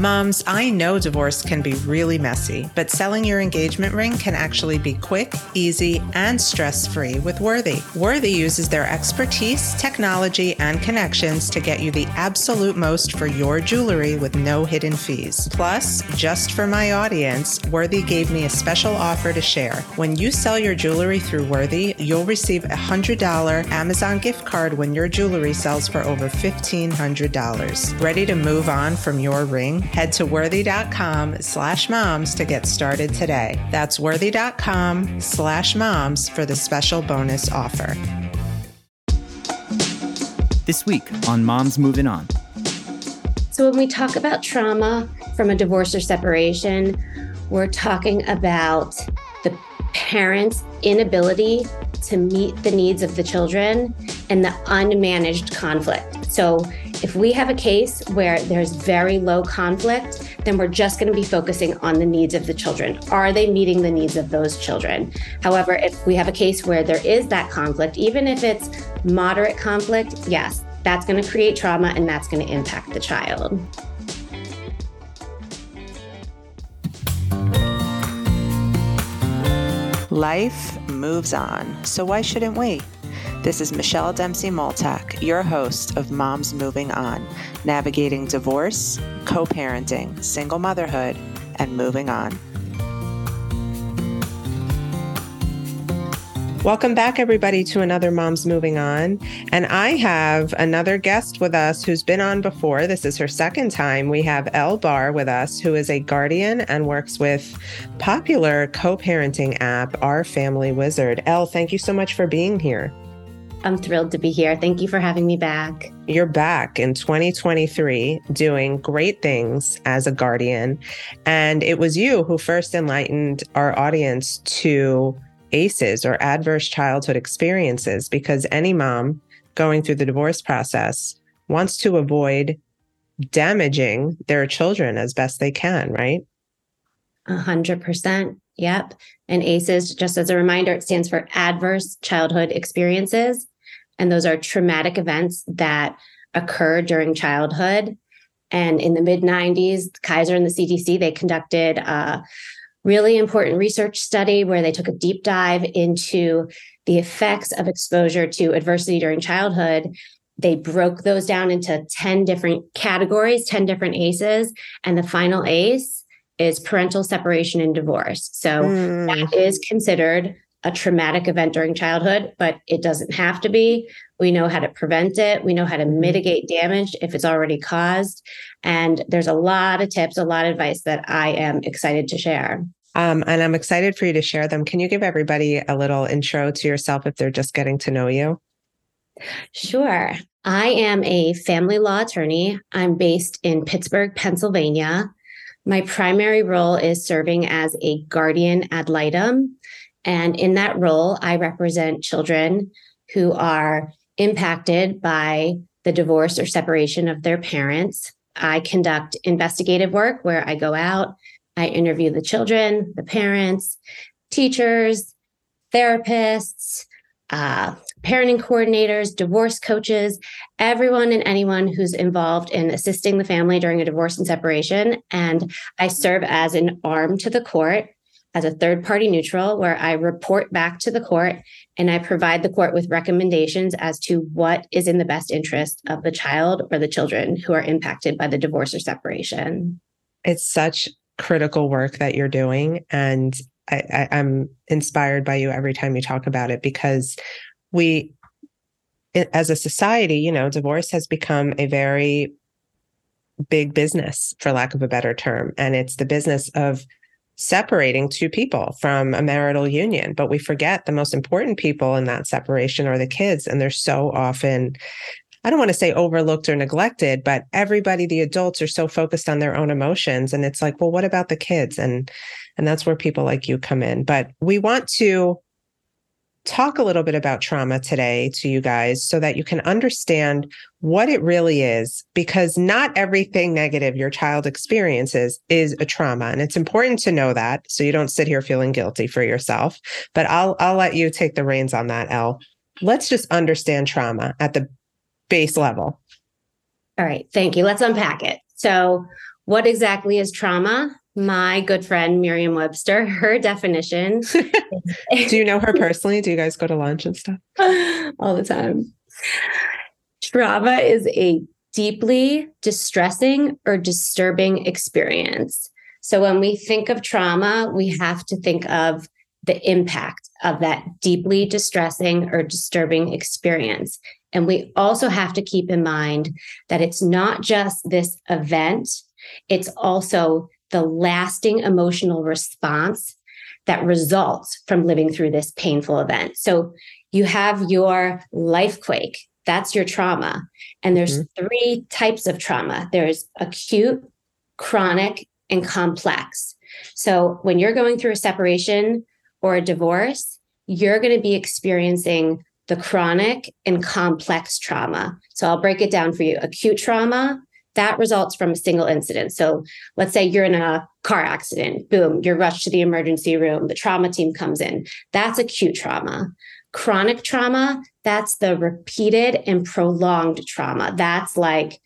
Moms, I know divorce can be really messy, but selling your engagement ring can actually be quick, easy, and stress free with Worthy. Worthy uses their expertise, technology, and connections to get you the absolute most for your jewelry with no hidden fees. Plus, just for my audience, Worthy gave me a special offer to share. When you sell your jewelry through Worthy, you'll receive a $100 Amazon gift card when your jewelry sells for over $1,500. Ready to move on from your ring? Head to worthy.com slash moms to get started today. That's worthy.com slash moms for the special bonus offer. This week on Moms Moving On. So, when we talk about trauma from a divorce or separation, we're talking about the parent's inability to meet the needs of the children and the unmanaged conflict. So, if we have a case where there's very low conflict, then we're just going to be focusing on the needs of the children. Are they meeting the needs of those children? However, if we have a case where there is that conflict, even if it's moderate conflict, yes, that's going to create trauma and that's going to impact the child. Life moves on, so why shouldn't we? This is Michelle Dempsey Multack, your host of Moms Moving On, navigating divorce, co parenting, single motherhood, and moving on. Welcome back, everybody, to another Moms Moving On. And I have another guest with us who's been on before. This is her second time. We have Elle Barr with us, who is a guardian and works with popular co parenting app, Our Family Wizard. Elle, thank you so much for being here. I'm thrilled to be here. Thank you for having me back. You're back in 2023 doing great things as a guardian. And it was you who first enlightened our audience to ACEs or adverse childhood experiences because any mom going through the divorce process wants to avoid damaging their children as best they can, right? A hundred percent. Yep. And ACEs, just as a reminder, it stands for adverse childhood experiences. And those are traumatic events that occur during childhood. And in the mid 90s, Kaiser and the CDC, they conducted a really important research study where they took a deep dive into the effects of exposure to adversity during childhood. They broke those down into 10 different categories, 10 different ACEs. And the final ACE is parental separation and divorce. So mm. that is considered a traumatic event during childhood, but it doesn't have to be. We know how to prevent it. We know how to mm-hmm. mitigate damage if it's already caused. And there's a lot of tips, a lot of advice that I am excited to share. Um, and I'm excited for you to share them. Can you give everybody a little intro to yourself if they're just getting to know you? Sure. I am a family law attorney. I'm based in Pittsburgh, Pennsylvania. My primary role is serving as a guardian ad litem. And in that role, I represent children who are impacted by the divorce or separation of their parents. I conduct investigative work where I go out, I interview the children, the parents, teachers, therapists, uh, parenting coordinators, divorce coaches, everyone and anyone who's involved in assisting the family during a divorce and separation. And I serve as an arm to the court as a third party neutral, where I report back to the court and I provide the court with recommendations as to what is in the best interest of the child or the children who are impacted by the divorce or separation. It's such critical work that you're doing. And I, I, I'm inspired by you every time you talk about it because we, as a society, you know, divorce has become a very big business, for lack of a better term. And it's the business of separating two people from a marital union. But we forget the most important people in that separation are the kids. And they're so often I don't want to say overlooked or neglected, but everybody, the adults are so focused on their own emotions. And it's like, well, what about the kids? And and that's where people like you come in. But we want to talk a little bit about trauma today to you guys so that you can understand what it really is because not everything negative your child experiences is a trauma and it's important to know that so you don't sit here feeling guilty for yourself but I'll I'll let you take the reins on that Elle let's just understand trauma at the base level. All right, thank you. Let's unpack it. So, what exactly is trauma? My good friend Merriam-Webster, her definition. Do you know her personally? Do you guys go to lunch and stuff? All the time. Trauma is a deeply distressing or disturbing experience. So when we think of trauma, we have to think of the impact of that deeply distressing or disturbing experience. And we also have to keep in mind that it's not just this event, it's also the lasting emotional response that results from living through this painful event. So you have your life quake, that's your trauma. And there's mm-hmm. three types of trauma there's acute, chronic, and complex. So when you're going through a separation or a divorce, you're going to be experiencing the chronic and complex trauma. So I'll break it down for you. Acute trauma, that results from a single incident. So let's say you're in a car accident, boom, you're rushed to the emergency room, the trauma team comes in. That's acute trauma. Chronic trauma, that's the repeated and prolonged trauma. That's like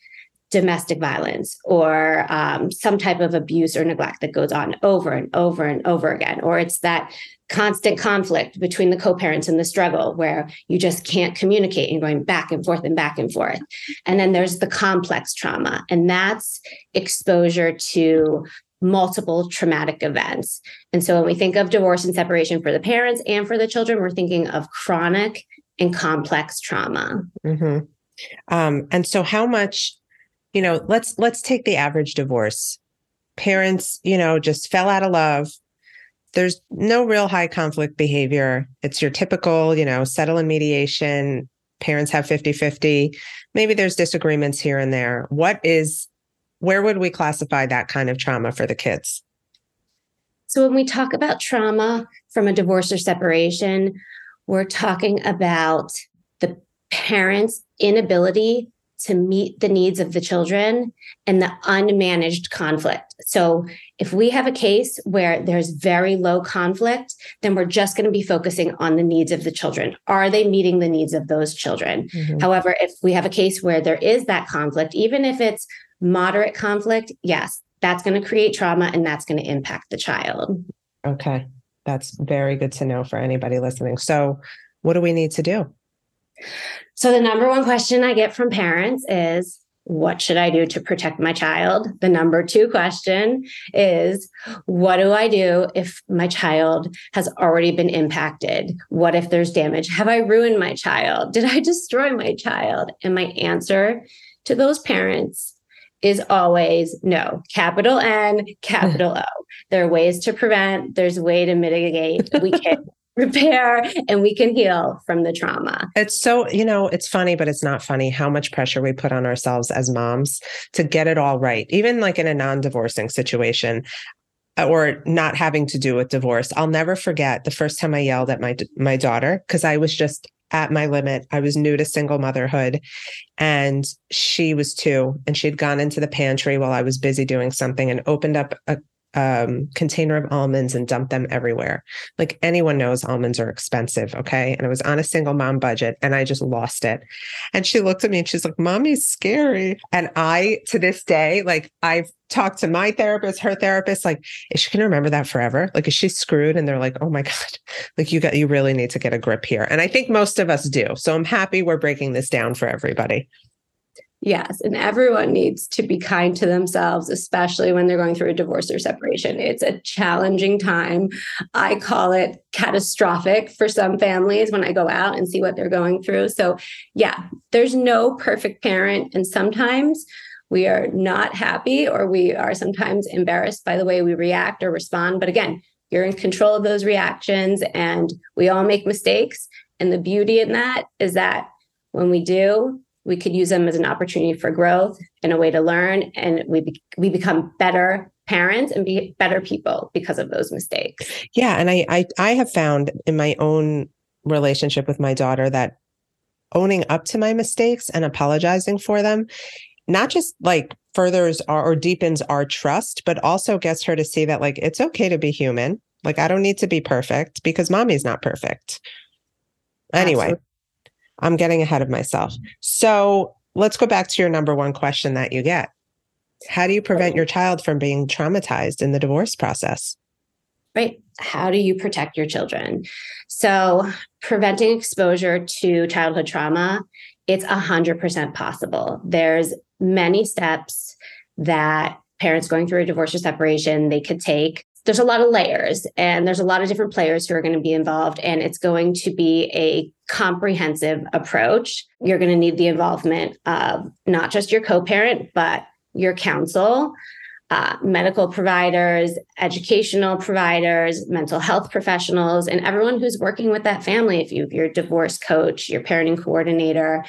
domestic violence or um, some type of abuse or neglect that goes on over and over and over again. Or it's that constant conflict between the co-parents and the struggle where you just can't communicate and going back and forth and back and forth. And then there's the complex trauma, and that's exposure to multiple traumatic events. And so when we think of divorce and separation for the parents and for the children, we're thinking of chronic and complex trauma. Mm-hmm. Um, and so how much you know, let's let's take the average divorce. Parents, you know, just fell out of love. There's no real high conflict behavior. It's your typical, you know, settle in mediation. Parents have 50 50. Maybe there's disagreements here and there. What is, where would we classify that kind of trauma for the kids? So, when we talk about trauma from a divorce or separation, we're talking about the parents' inability to meet the needs of the children and the unmanaged conflict. So, if we have a case where there's very low conflict, then we're just going to be focusing on the needs of the children. Are they meeting the needs of those children? Mm-hmm. However, if we have a case where there is that conflict, even if it's moderate conflict, yes, that's going to create trauma and that's going to impact the child. Okay. That's very good to know for anybody listening. So, what do we need to do? So, the number one question I get from parents is, what should I do to protect my child? The number two question is, what do I do if my child has already been impacted? What if there's damage? Have I ruined my child? Did I destroy my child? And my answer to those parents is always no. Capital N, capital O. There are ways to prevent, there's a way to mitigate. We can repair and we can heal from the trauma. It's so, you know, it's funny, but it's not funny how much pressure we put on ourselves as moms to get it all right. Even like in a non divorcing situation uh, or not having to do with divorce. I'll never forget the first time I yelled at my my daughter because I was just at my limit. I was new to single motherhood and she was two and she'd gone into the pantry while I was busy doing something and opened up a um, container of almonds and dumped them everywhere. Like anyone knows almonds are expensive. Okay. And I was on a single mom budget and I just lost it. And she looked at me and she's like, Mommy's scary. And I, to this day, like I've talked to my therapist, her therapist, like, is she going to remember that forever? Like, is she screwed? And they're like, oh my God, like you got, you really need to get a grip here. And I think most of us do. So I'm happy we're breaking this down for everybody. Yes. And everyone needs to be kind to themselves, especially when they're going through a divorce or separation. It's a challenging time. I call it catastrophic for some families when I go out and see what they're going through. So, yeah, there's no perfect parent. And sometimes we are not happy or we are sometimes embarrassed by the way we react or respond. But again, you're in control of those reactions and we all make mistakes. And the beauty in that is that when we do, we could use them as an opportunity for growth and a way to learn and we be, we become better parents and be better people because of those mistakes. Yeah and I, I i have found in my own relationship with my daughter that owning up to my mistakes and apologizing for them not just like furthers our, or deepens our trust but also gets her to see that like it's okay to be human. Like i don't need to be perfect because mommy's not perfect. Anyway. Absolutely. I'm getting ahead of myself. So let's go back to your number one question that you get. How do you prevent your child from being traumatized in the divorce process? Right. How do you protect your children? So, preventing exposure to childhood trauma, it's 100% possible. There's many steps that parents going through a divorce or separation they could take there's a lot of layers and there's a lot of different players who are going to be involved and it's going to be a comprehensive approach. You're going to need the involvement of not just your co-parent but your counsel uh, medical providers educational providers mental health professionals and everyone who's working with that family. If you, you're a divorce coach your parenting coordinator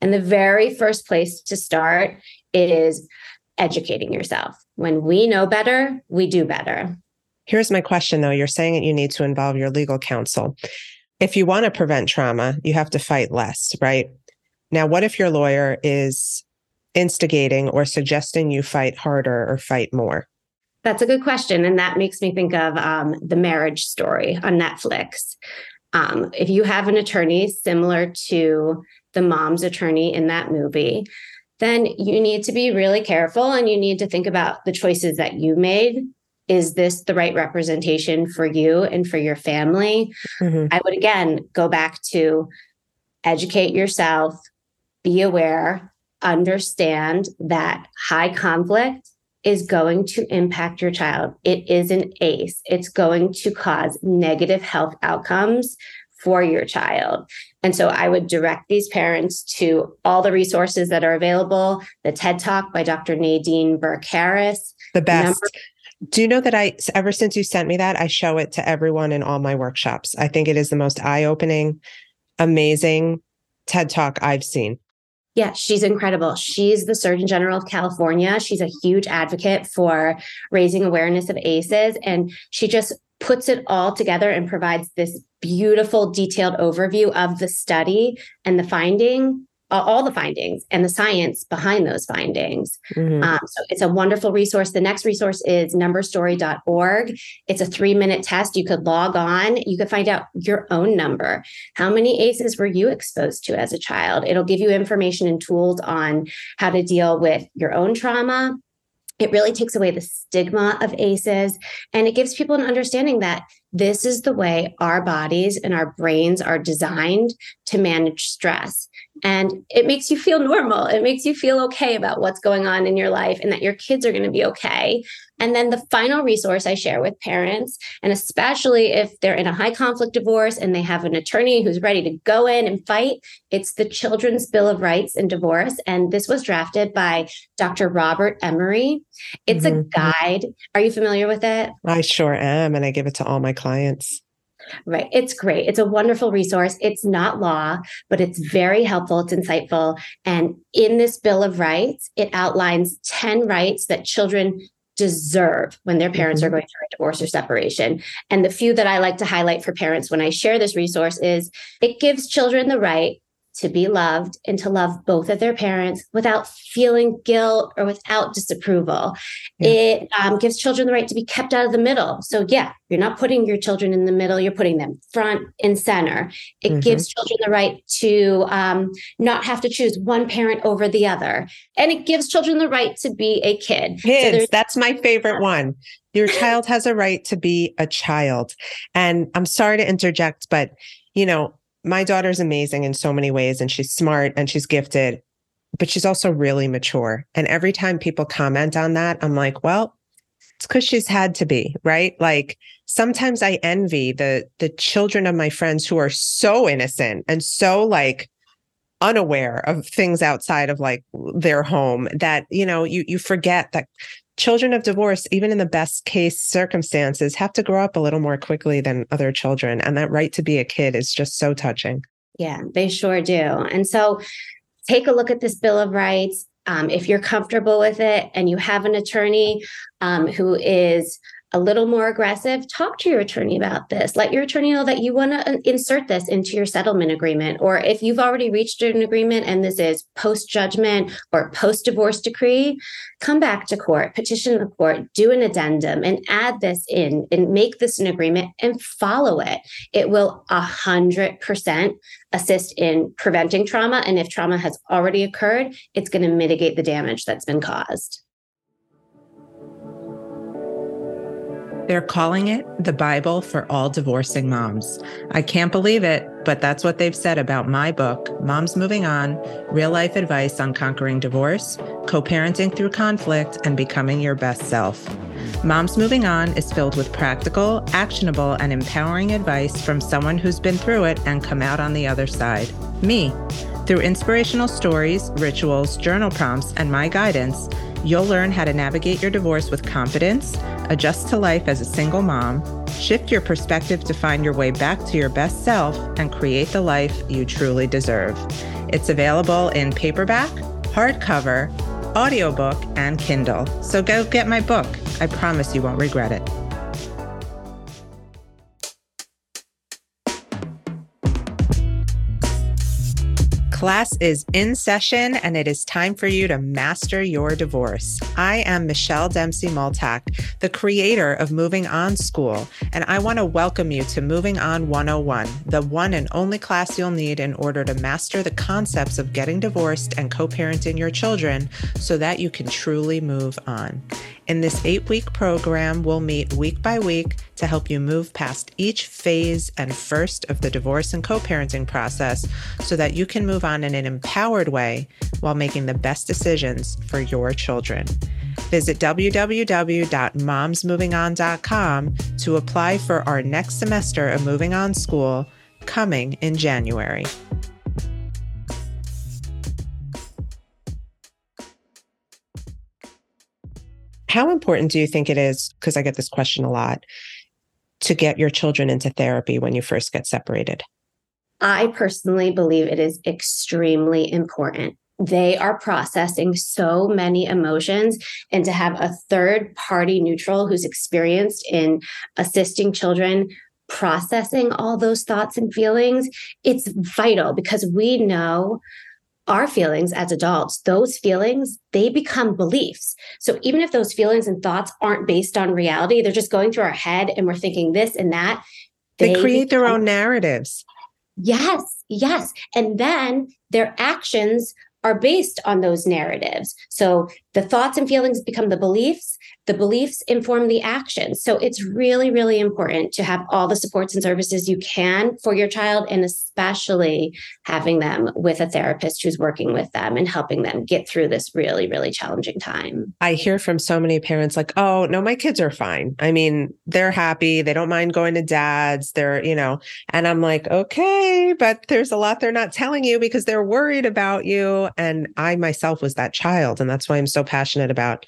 and the very first place to start is educating yourself. When we know better we do better Here's my question though. You're saying that you need to involve your legal counsel. If you want to prevent trauma, you have to fight less, right? Now, what if your lawyer is instigating or suggesting you fight harder or fight more? That's a good question. And that makes me think of um, the marriage story on Netflix. Um, if you have an attorney similar to the mom's attorney in that movie, then you need to be really careful and you need to think about the choices that you made is this the right representation for you and for your family? Mm-hmm. I would again go back to educate yourself, be aware, understand that high conflict is going to impact your child. It is an ACE, it's going to cause negative health outcomes for your child. And so I would direct these parents to all the resources that are available the TED Talk by Dr. Nadine Burke Harris. The best. Number- do you know that I, ever since you sent me that, I show it to everyone in all my workshops? I think it is the most eye opening, amazing TED talk I've seen. Yeah, she's incredible. She's the Surgeon General of California. She's a huge advocate for raising awareness of ACEs. And she just puts it all together and provides this beautiful, detailed overview of the study and the finding all the findings and the science behind those findings. Mm-hmm. Um, so it's a wonderful resource. The next resource is numberstory.org. It's a three minute test. You could log on, you could find out your own number. How many ACEs were you exposed to as a child? It'll give you information and tools on how to deal with your own trauma. It really takes away the stigma of ACEs and it gives people an understanding that this is the way our bodies and our brains are designed to manage stress. And it makes you feel normal. It makes you feel okay about what's going on in your life and that your kids are going to be okay. And then the final resource I share with parents, and especially if they're in a high conflict divorce and they have an attorney who's ready to go in and fight, it's the Children's Bill of Rights in Divorce. And this was drafted by Dr. Robert Emery. It's mm-hmm. a guide. Are you familiar with it? I sure am. And I give it to all my clients. Right. It's great. It's a wonderful resource. It's not law, but it's very helpful. It's insightful. And in this Bill of Rights, it outlines 10 rights that children deserve when their parents mm-hmm. are going through a divorce or separation. And the few that I like to highlight for parents when I share this resource is it gives children the right to be loved and to love both of their parents without feeling guilt or without disapproval. Yeah. It um, gives children the right to be kept out of the middle. So, yeah, you're not putting your children in the middle, you're putting them front and center. It mm-hmm. gives children the right to um, not have to choose one parent over the other. And it gives children the right to be a kid. Kids, so that's my favorite one. Your child has a right to be a child. And I'm sorry to interject, but you know, my daughter's amazing in so many ways and she's smart and she's gifted, but she's also really mature. And every time people comment on that, I'm like, well, it's because she's had to be, right? Like sometimes I envy the the children of my friends who are so innocent and so like unaware of things outside of like their home that you know you you forget that children of divorce, even in the best case circumstances, have to grow up a little more quickly than other children. And that right to be a kid is just so touching. Yeah, they sure do. And so take a look at this Bill of Rights. Um, if you're comfortable with it and you have an attorney um, who is a little more aggressive, talk to your attorney about this. Let your attorney know that you want to uh, insert this into your settlement agreement. Or if you've already reached an agreement and this is post judgment or post divorce decree, come back to court, petition the court, do an addendum, and add this in and make this an agreement and follow it. It will 100% assist in preventing trauma. And if trauma has already occurred, it's going to mitigate the damage that's been caused. They're calling it the Bible for all divorcing moms. I can't believe it, but that's what they've said about my book, Moms Moving On Real Life Advice on Conquering Divorce, Co parenting through conflict, and becoming your best self. Moms Moving On is filled with practical, actionable, and empowering advice from someone who's been through it and come out on the other side me. Through inspirational stories, rituals, journal prompts, and my guidance, you'll learn how to navigate your divorce with confidence adjust to life as a single mom, shift your perspective to find your way back to your best self, and create the life you truly deserve. It's available in paperback, hardcover, audiobook, and Kindle. So go get my book. I promise you won't regret it. Class is in session and it is time for you to master your divorce. I am Michelle Dempsey Multack, the creator of Moving On School, and I want to welcome you to Moving On 101, the one and only class you'll need in order to master the concepts of getting divorced and co parenting your children so that you can truly move on. In this eight week program, we'll meet week by week to help you move past each phase and first of the divorce and co parenting process so that you can move on in an empowered way while making the best decisions for your children. Visit www.momsmovingon.com to apply for our next semester of Moving On School coming in January. How important do you think it is? Because I get this question a lot to get your children into therapy when you first get separated. I personally believe it is extremely important. They are processing so many emotions, and to have a third party neutral who's experienced in assisting children processing all those thoughts and feelings, it's vital because we know our feelings as adults, those feelings, they become beliefs. So even if those feelings and thoughts aren't based on reality, they're just going through our head and we're thinking this and that. They, they create become, their own narratives. Yes, yes. And then their actions are based on those narratives. So the thoughts and feelings become the beliefs, the beliefs inform the actions. So it's really, really important to have all the supports and services you can for your child, and especially having them with a therapist who's working with them and helping them get through this really, really challenging time. I hear from so many parents like, oh, no, my kids are fine. I mean, they're happy. They don't mind going to dad's. They're, you know, and I'm like, okay, but there's a lot they're not telling you because they're worried about you. And I myself was that child. And that's why I'm so passionate about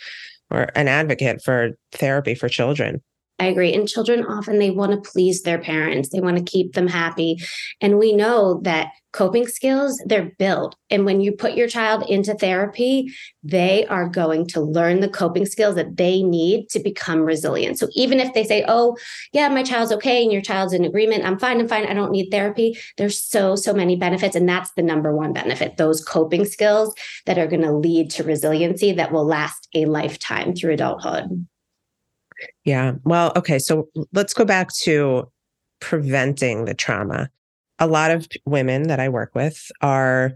or an advocate for therapy for children. I agree. And children often they want to please their parents. They want to keep them happy. And we know that coping skills, they're built. And when you put your child into therapy, they are going to learn the coping skills that they need to become resilient. So even if they say, "Oh, yeah, my child's okay," and your child's in agreement, "I'm fine, I'm fine, I don't need therapy." There's so so many benefits and that's the number one benefit. Those coping skills that are going to lead to resiliency that will last a lifetime through adulthood. Yeah. Well, okay. So let's go back to preventing the trauma. A lot of women that I work with are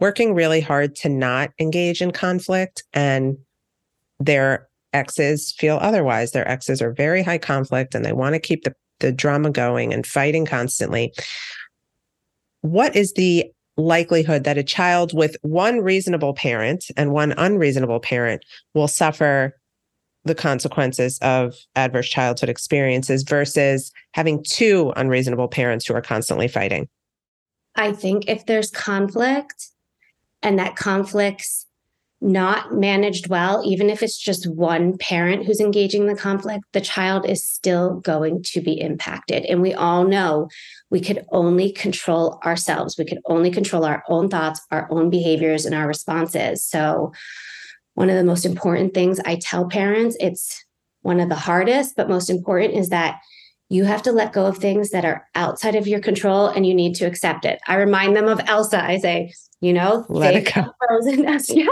working really hard to not engage in conflict, and their exes feel otherwise. Their exes are very high conflict and they want to keep the, the drama going and fighting constantly. What is the likelihood that a child with one reasonable parent and one unreasonable parent will suffer the consequences of adverse childhood experiences versus having two unreasonable parents who are constantly fighting? I think if there's conflict and that conflict's not managed well, even if it's just one parent who's engaging the conflict, the child is still going to be impacted. And we all know we could only control ourselves. We could only control our own thoughts, our own behaviors, and our responses. So one of the most important things I tell parents, it's one of the hardest, but most important is that you have to let go of things that are outside of your control and you need to accept it. I remind them of Elsa. I say, you know, let it go. Frozen yeah.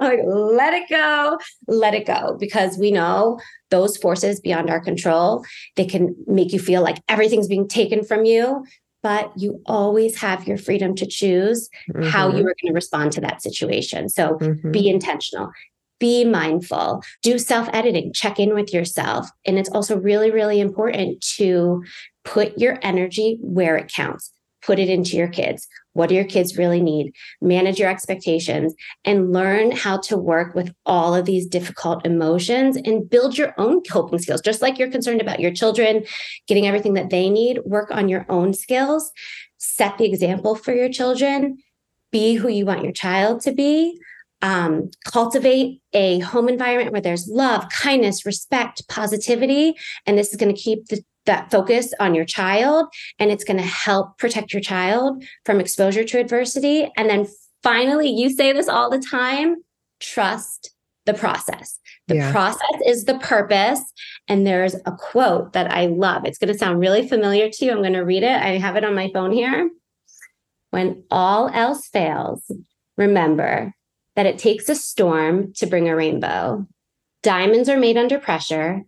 like, let it go, let it go. Because we know those forces beyond our control, they can make you feel like everything's being taken from you but you always have your freedom to choose mm-hmm. how you are going to respond to that situation. So mm-hmm. be intentional. be mindful, do self editing, check in with yourself. And it's also really, really important to put your energy where it counts, put it into your kids. What do your kids really need? Manage your expectations and learn how to work with all of these difficult emotions and build your own coping skills. Just like you're concerned about your children getting everything that they need, work on your own skills, set the example for your children, be who you want your child to be. Um, cultivate a home environment where there's love, kindness, respect, positivity. And this is going to keep the that focus on your child and it's going to help protect your child from exposure to adversity. And then finally, you say this all the time trust the process. The yeah. process is the purpose. And there's a quote that I love. It's going to sound really familiar to you. I'm going to read it. I have it on my phone here. When all else fails, remember that it takes a storm to bring a rainbow. Diamonds are made under pressure.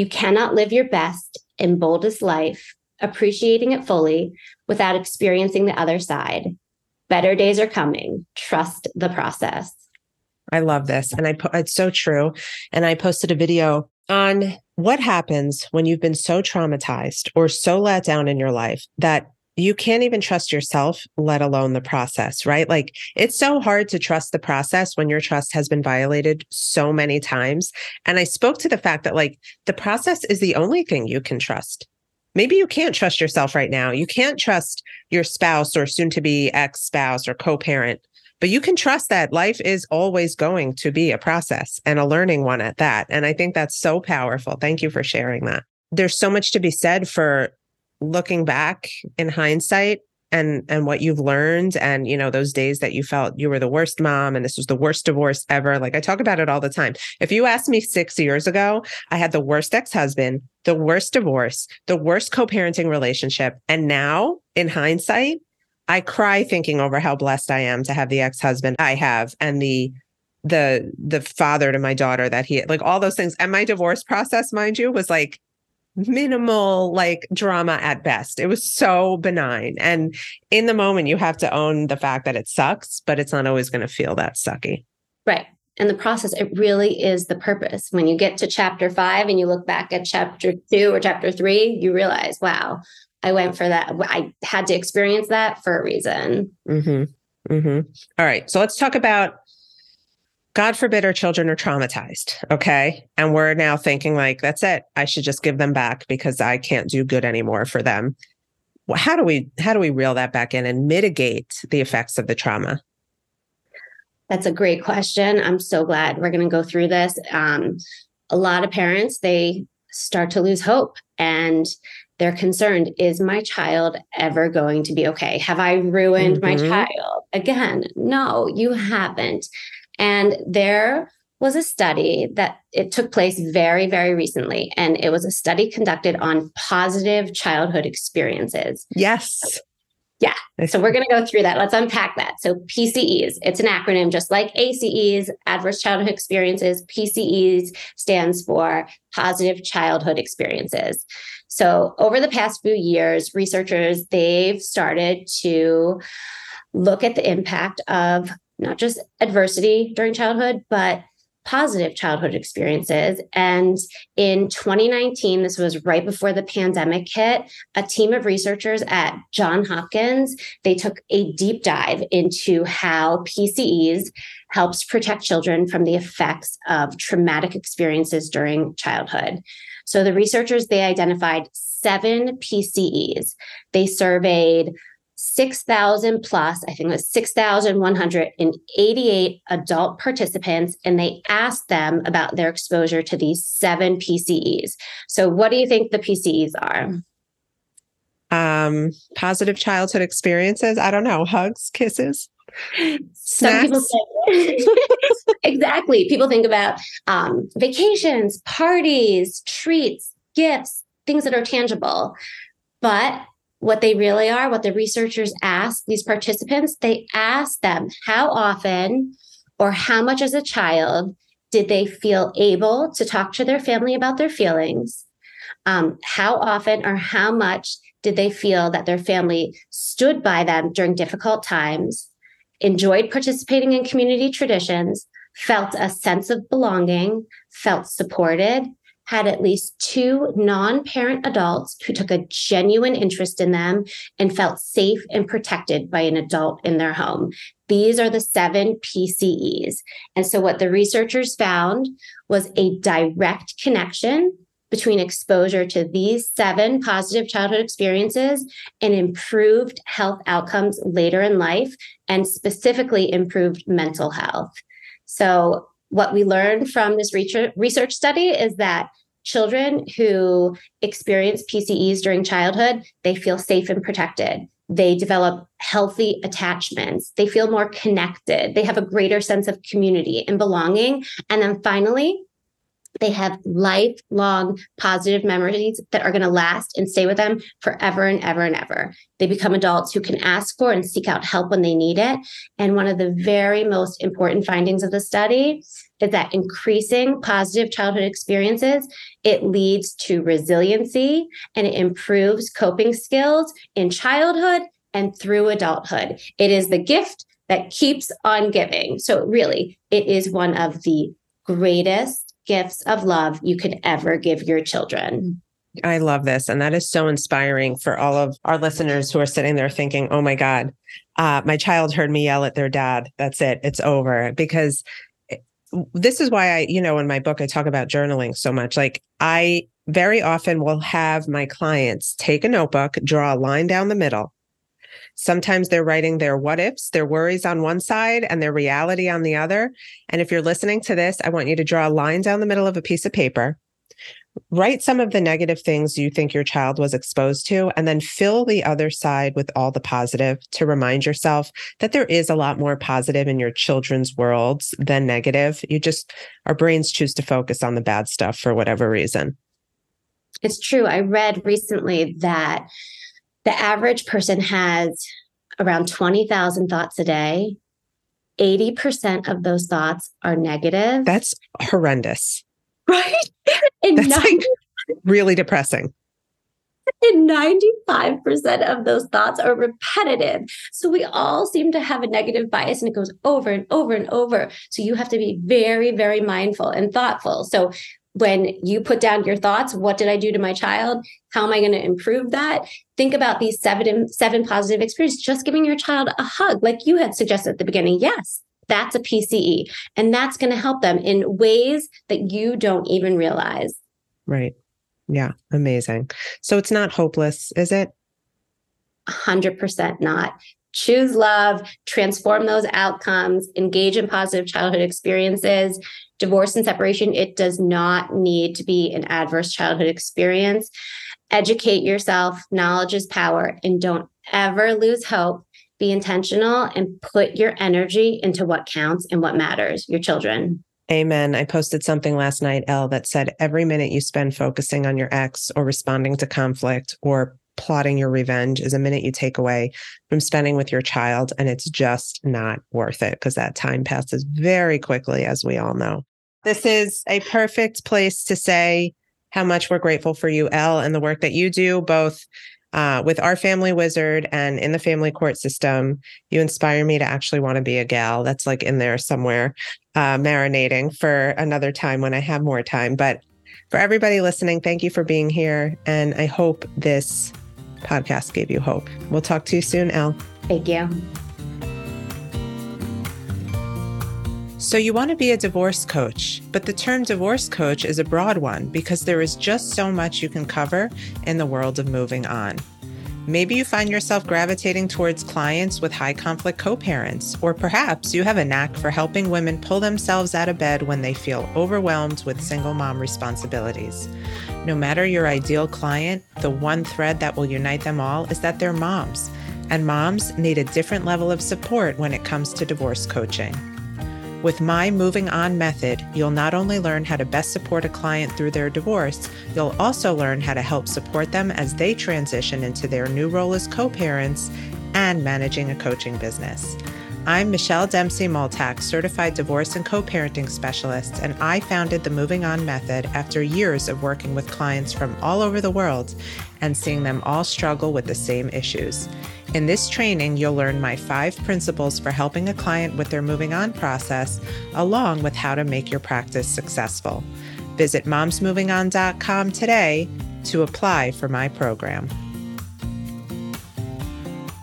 You cannot live your best and boldest life, appreciating it fully without experiencing the other side. Better days are coming. Trust the process. I love this. And I put it's so true. And I posted a video on what happens when you've been so traumatized or so let down in your life that you can't even trust yourself, let alone the process, right? Like it's so hard to trust the process when your trust has been violated so many times. And I spoke to the fact that like the process is the only thing you can trust. Maybe you can't trust yourself right now. You can't trust your spouse or soon to be ex spouse or co parent, but you can trust that life is always going to be a process and a learning one at that. And I think that's so powerful. Thank you for sharing that. There's so much to be said for looking back in hindsight and and what you've learned and you know those days that you felt you were the worst mom and this was the worst divorce ever like i talk about it all the time. If you asked me 6 years ago i had the worst ex-husband the worst divorce the worst co-parenting relationship. And now in hindsight i cry thinking over how blessed i am to have the ex-husband i have and the the the father to my daughter that he like all those things. And my divorce process mind you was like minimal like drama at best. It was so benign. And in the moment, you have to own the fact that it sucks, but it's not always going to feel that sucky. Right. And the process, it really is the purpose. When you get to chapter five and you look back at chapter two or chapter three, you realize, wow, I went for that. I had to experience that for a reason. Mm-hmm. Mm-hmm. All right. So let's talk about God forbid our children are traumatized. Okay. And we're now thinking, like, that's it. I should just give them back because I can't do good anymore for them. Well, how do we how do we reel that back in and mitigate the effects of the trauma? That's a great question. I'm so glad we're going to go through this. Um, a lot of parents they start to lose hope and they're concerned is my child ever going to be okay have i ruined mm-hmm. my child again no you haven't and there was a study that it took place very, very recently. And it was a study conducted on positive childhood experiences. Yes. Yeah. So we're going to go through that. Let's unpack that. So PCEs, it's an acronym just like ACEs, adverse childhood experiences. PCEs stands for positive childhood experiences. So over the past few years, researchers they've started to look at the impact of not just adversity during childhood, but positive childhood experiences. And in 2019, this was right before the pandemic hit, a team of researchers at John Hopkins, they took a deep dive into how PCEs helps protect children from the effects of traumatic experiences during childhood. So the researchers they identified seven PCEs. They surveyed 6,000 plus, I think it was 6,188 adult participants, and they asked them about their exposure to these seven PCEs. So, what do you think the PCEs are? Um, positive childhood experiences. I don't know, hugs, kisses. Some people say exactly. People think about um, vacations, parties, treats, gifts, things that are tangible. But what they really are, what the researchers ask these participants, they ask them how often or how much as a child did they feel able to talk to their family about their feelings? Um, how often or how much did they feel that their family stood by them during difficult times, enjoyed participating in community traditions, felt a sense of belonging, felt supported, had at least two non parent adults who took a genuine interest in them and felt safe and protected by an adult in their home. These are the seven PCEs. And so, what the researchers found was a direct connection between exposure to these seven positive childhood experiences and improved health outcomes later in life, and specifically improved mental health. So, what we learned from this research study is that children who experience PCEs during childhood, they feel safe and protected. They develop healthy attachments. They feel more connected. They have a greater sense of community and belonging. And then finally, they have lifelong positive memories that are going to last and stay with them forever and ever and ever. They become adults who can ask for and seek out help when they need it. And one of the very most important findings of the study is that increasing positive childhood experiences it leads to resiliency and it improves coping skills in childhood and through adulthood. It is the gift that keeps on giving. So really, it is one of the greatest gifts of love you could ever give your children. I love this. And that is so inspiring for all of our listeners who are sitting there thinking, oh my God, uh, my child heard me yell at their dad. That's it. It's over. Because this is why I, you know, in my book, I talk about journaling so much. Like, I very often will have my clients take a notebook, draw a line down the middle, Sometimes they're writing their what ifs, their worries on one side and their reality on the other. And if you're listening to this, I want you to draw a line down the middle of a piece of paper. Write some of the negative things you think your child was exposed to, and then fill the other side with all the positive to remind yourself that there is a lot more positive in your children's worlds than negative. You just, our brains choose to focus on the bad stuff for whatever reason. It's true. I read recently that the average person has around 20,000 thoughts a day. 80% of those thoughts are negative. That's horrendous. Right? And That's 90- like really depressing. And 95% of those thoughts are repetitive. So we all seem to have a negative bias and it goes over and over and over. So you have to be very, very mindful and thoughtful. So when you put down your thoughts what did i do to my child? How am i going to improve that? Think about these seven seven positive experiences. Just giving your child a hug like you had suggested at the beginning. Yes that's a pce and that's going to help them in ways that you don't even realize. Right. Yeah amazing. So it's not hopeless is it? 100% not choose love, transform those outcomes, engage in positive childhood experiences. Divorce and separation, it does not need to be an adverse childhood experience. Educate yourself, knowledge is power, and don't ever lose hope. Be intentional and put your energy into what counts and what matters your children. Amen. I posted something last night, Elle, that said every minute you spend focusing on your ex or responding to conflict or plotting your revenge is a minute you take away from spending with your child. And it's just not worth it because that time passes very quickly, as we all know. This is a perfect place to say how much we're grateful for you, Elle, and the work that you do, both uh, with our family wizard and in the family court system. You inspire me to actually want to be a gal. That's like in there somewhere, uh, marinating for another time when I have more time. But for everybody listening, thank you for being here. And I hope this podcast gave you hope. We'll talk to you soon, Elle. Thank you. So, you want to be a divorce coach, but the term divorce coach is a broad one because there is just so much you can cover in the world of moving on. Maybe you find yourself gravitating towards clients with high conflict co parents, or perhaps you have a knack for helping women pull themselves out of bed when they feel overwhelmed with single mom responsibilities. No matter your ideal client, the one thread that will unite them all is that they're moms, and moms need a different level of support when it comes to divorce coaching. With my Moving On method, you'll not only learn how to best support a client through their divorce, you'll also learn how to help support them as they transition into their new role as co parents and managing a coaching business. I'm Michelle Dempsey Multack, certified divorce and co parenting specialist, and I founded the Moving On Method after years of working with clients from all over the world and seeing them all struggle with the same issues. In this training, you'll learn my five principles for helping a client with their moving on process, along with how to make your practice successful. Visit momsmovingon.com today to apply for my program.